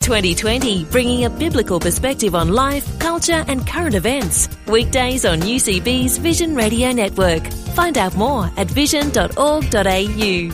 2020, bringing a biblical perspective on life, culture, and current events. Weekdays on UCB's Vision Radio Network. Find out more at vision.org.au.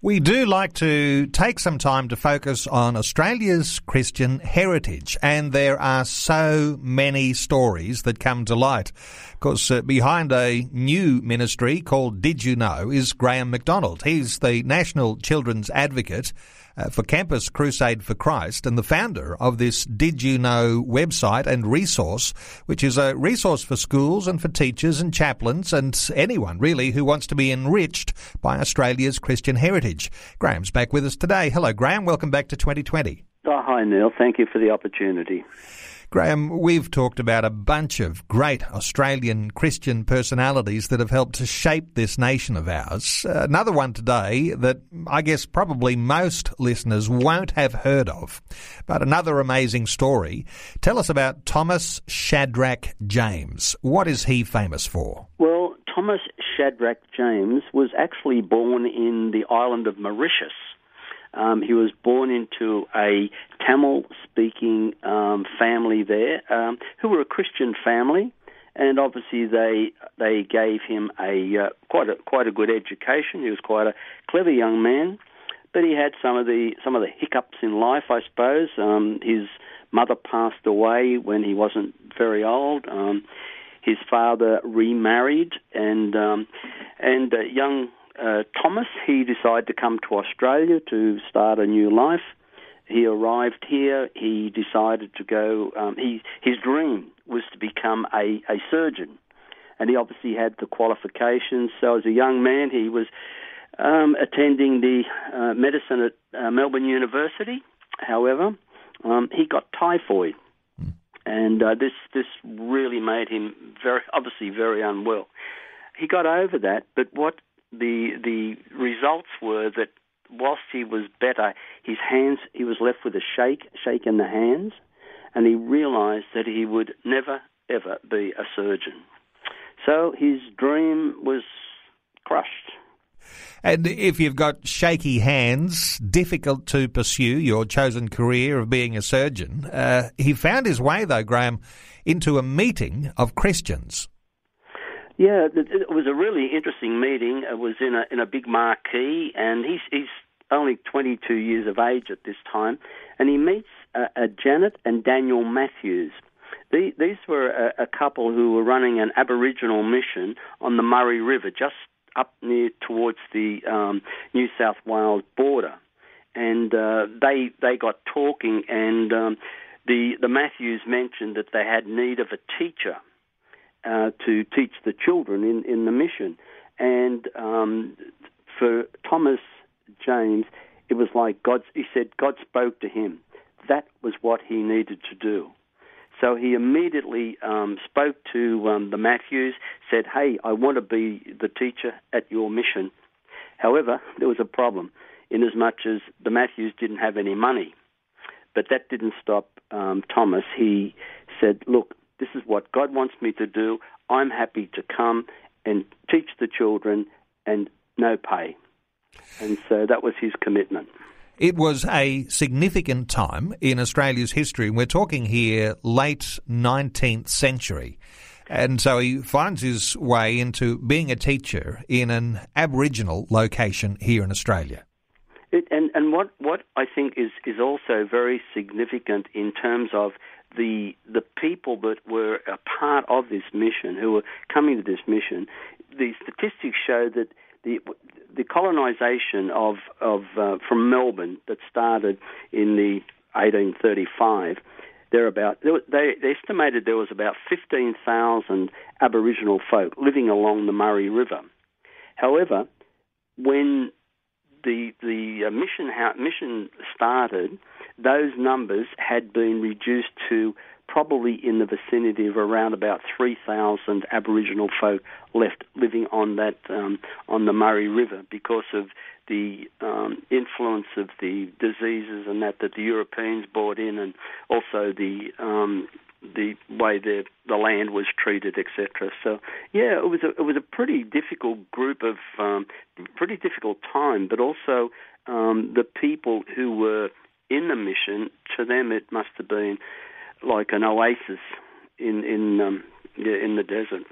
We do like to take some time to focus on Australia's Christian heritage, and there are so many stories that come to light. Of course, uh, behind a new ministry called Did You Know is Graham McDonald. He's the National Children's Advocate uh, for Campus Crusade for Christ and the founder of this Did You Know website and resource, which is a resource for schools and for teachers and chaplains and anyone really who wants to be enriched by Australia's Christian heritage. Graham's back with us today. Hello, Graham. Welcome back to 2020. Oh, hi, Neil. Thank you for the opportunity. Graham, we've talked about a bunch of great Australian Christian personalities that have helped to shape this nation of ours. Another one today that I guess probably most listeners won't have heard of, but another amazing story. Tell us about Thomas Shadrach James. What is he famous for? Well, Thomas Shadrach James was actually born in the island of Mauritius um, he was born into a Tamil speaking um, family there um, who were a Christian family. And obviously, they they gave him a uh, quite a quite a good education. He was quite a clever young man, but he had some of the some of the hiccups in life, I suppose. Um, his mother passed away when he wasn't very old. Um, his father remarried, and um, and uh, young uh, Thomas, he decided to come to Australia to start a new life. He arrived here. He decided to go. Um, he his dream was to become a, a surgeon, and he obviously had the qualifications. So as a young man, he was um, attending the uh, medicine at uh, Melbourne University. However, um, he got typhoid, mm. and uh, this this really made him very obviously very unwell. He got over that, but what the the results were that whilst he was better, his hands he was left with a shake, shake in the hands, and he realised that he would never ever be a surgeon. So his dream was crushed. And if you've got shaky hands, difficult to pursue your chosen career of being a surgeon, uh, he found his way, though, Graham, into a meeting of Christians. Yeah, it was a really interesting meeting. It was in a in a big marquee, and he's he's only 22 years of age at this time, and he meets uh, uh, Janet and Daniel Matthews. The, these were a, a couple who were running an Aboriginal mission on the Murray River, just up near towards the um, New South Wales border, and uh, they they got talking, and um, the the Matthews mentioned that they had need of a teacher uh, to teach the children in, in the mission. And um, for Thomas James, it was like God, he said, God spoke to him. That was what he needed to do. So he immediately um, spoke to um, the Matthews, said, Hey, I want to be the teacher at your mission. However, there was a problem, in as much as the Matthews didn't have any money. But that didn't stop um, Thomas. He said, Look, this is what God wants me to do. I'm happy to come and teach the children and no pay. And so that was his commitment. It was a significant time in Australia's history. We're talking here late 19th century. And so he finds his way into being a teacher in an Aboriginal location here in Australia. It, and and what, what I think is, is also very significant in terms of the the people that were a part of this mission, who were coming to this mission, the statistics show that the the colonisation of of uh, from Melbourne that started in the 1835. There about they, they estimated there was about 15,000 Aboriginal folk living along the Murray River. However, when the the uh, mission mission started, those numbers had been reduced to probably in the vicinity of around about 3,000 Aboriginal folk left living on that um, on the Murray River because of the um, influence of the diseases and that that the Europeans brought in, and also the um, the way the the land was treated, etc. So yeah, it was a it was a pretty difficult group of um, pretty difficult time, but also um, the people who were in the mission to them it must have been like an oasis in in um, in the desert.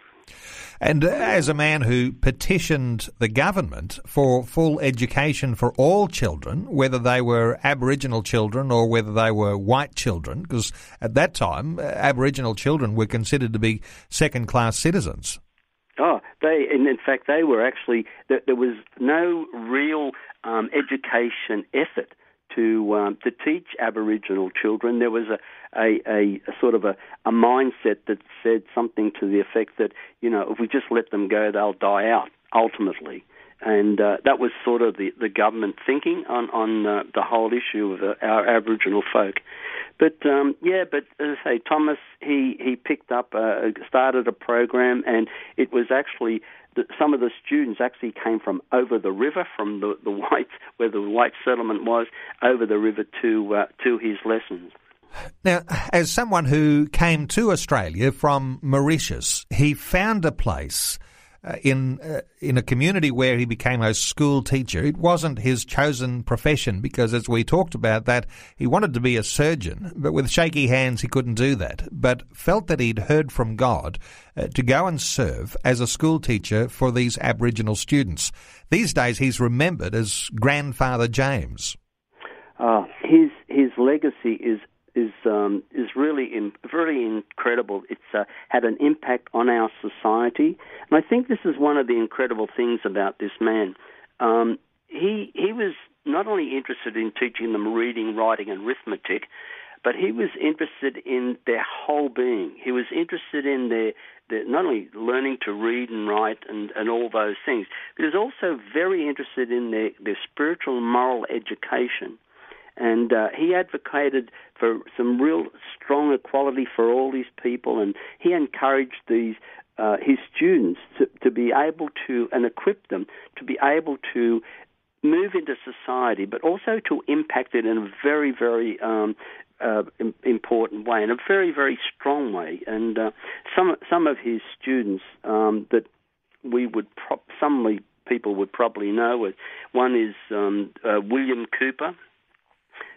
And uh, as a man who petitioned the government for full education for all children, whether they were Aboriginal children or whether they were white children, because at that time uh, Aboriginal children were considered to be second class citizens. Oh, they and in fact they were actually there was no real um, education effort to um, to teach Aboriginal children. There was a, a, a, a sort of a, a mindset that said something to the effect that you know if we just let them go, they'll die out ultimately. And uh, that was sort of the, the government thinking on on uh, the whole issue of uh, our Aboriginal folk. But um, yeah, but as I say, Thomas he he picked up uh, started a program, and it was actually some of the students actually came from over the river, from the the white where the white settlement was, over the river to uh, to his lessons. Now, as someone who came to Australia from Mauritius, he found a place uh, in uh, in a community where he became a school teacher. It wasn't his chosen profession because, as we talked about, that he wanted to be a surgeon, but with shaky hands he couldn't do that. But felt that he'd heard from God uh, to go and serve as a school teacher for these Aboriginal students. These days, he's remembered as Grandfather James. Uh, his his legacy is is um, is really in, very incredible. It's uh, had an impact on our society, and I think this is one of the incredible things about this man. Um, he he was not only interested in teaching them reading, writing, and arithmetic, but he was interested in their whole being. He was interested in their, their not only learning to read and write and, and all those things, but he was also very interested in their, their spiritual and moral education. And uh, he advocated for some real strong equality for all these people, and he encouraged these uh, his students to, to be able to and equip them to be able to move into society, but also to impact it in a very, very um, uh, important way, in a very, very strong way. And uh, some some of his students um, that we would pro- some people would probably know. One is um, uh, William Cooper,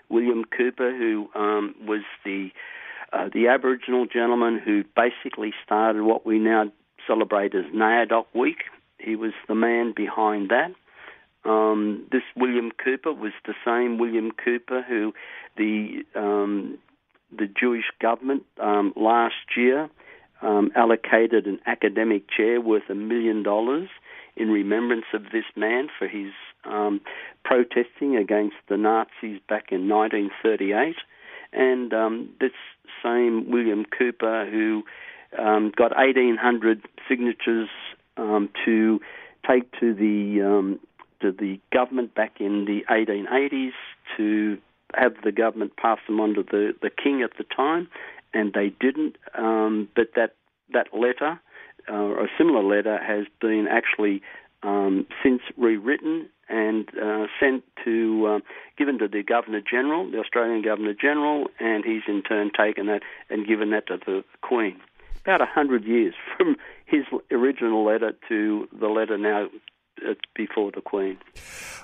William Cooper, who um, was the uh, the Aboriginal gentleman who basically started what we now celebrate as NAIDOC Week. He was the man behind that. Um, this William Cooper was the same William Cooper who the um, the Jewish government um, last year um, allocated an academic chair worth a million dollars in remembrance of this man for his um, protesting against the Nazis back in 1938. And um, this same William Cooper, who um, got 1,800 signatures um, to take to the um, to the government back in the 1880s to have the government pass them on to the, the king at the time, and they didn't. Um, but that that letter, uh, or a similar letter, has been actually um, since rewritten and uh, sent to uh, given to the Governor General, the Australian Governor General, and he's in turn taken that and given that to the Queen. About a hundred years from his original letter to the letter now uh, before the Queen.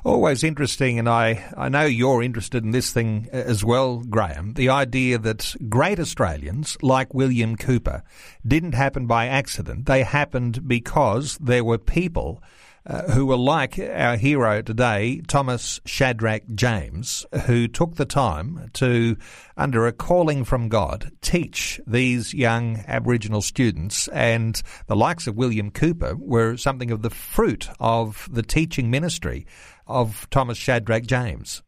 Always interesting, and I, I know you're interested in this thing as well, Graham. The idea that great Australians like William Cooper didn't happen by accident. They happened because there were people uh, who were like our hero today, Thomas Shadrach James, who took the time to, under a calling from God, teach these young Aboriginal students. And the likes of William Cooper were something of the fruit of the teaching ministry of Thomas Shadrach James.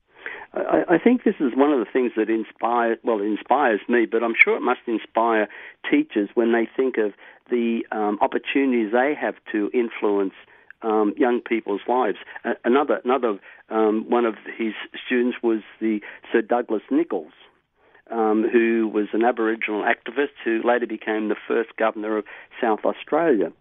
I, I think this is one of the things that inspires, well, inspires me, but I'm sure it must inspire teachers when they think of the um, opportunities they have to influence um, young people's lives. Uh, another another um, one of his students was the Sir Douglas Nicholls, um, who was an Aboriginal activist who later became the first governor of South Australia.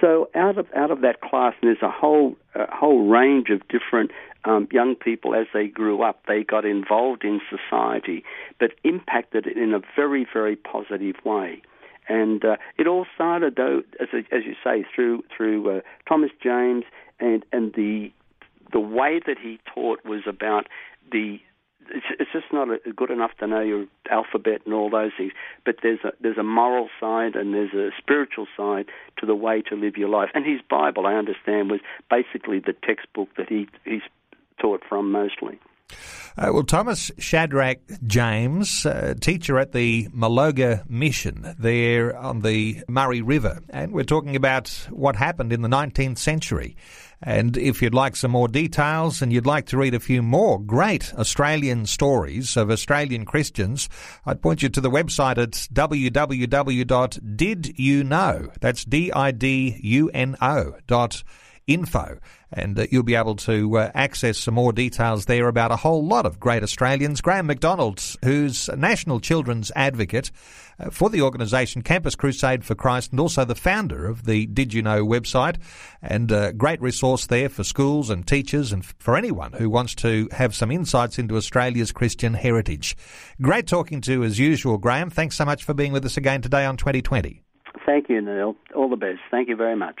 So out of out of that class, and there's a whole a whole range of different um, young people as they grew up. They got involved in society, but impacted it in a very very positive way. And uh, it all started, though, as, as you say, through through uh, Thomas James, and and the the way that he taught was about the it's, just not good enough to know your alphabet and all those things. But there's a there's a moral side and there's a spiritual side to the way to live your life. And his Bible, I understand, was basically the textbook that he he's taught from mostly. Uh, well, Thomas Shadrach James, uh, teacher at the Maloga Mission there on the Murray River, and we're talking about what happened in the 19th century. And if you'd like some more details and you'd like to read a few more great Australian stories of Australian Christians, I'd point you to the website at www.diduno. That's D-I-D-U-N-O dot info and uh, you'll be able to uh, access some more details there about a whole lot of great Australians. Graham McDonald, who's National Children's Advocate uh, for the organisation Campus Crusade for Christ and also the founder of the Did You Know website, and a great resource there for schools and teachers and for anyone who wants to have some insights into Australia's Christian heritage. Great talking to you as usual, Graham. Thanks so much for being with us again today on 2020. Thank you, Neil. All the best. Thank you very much.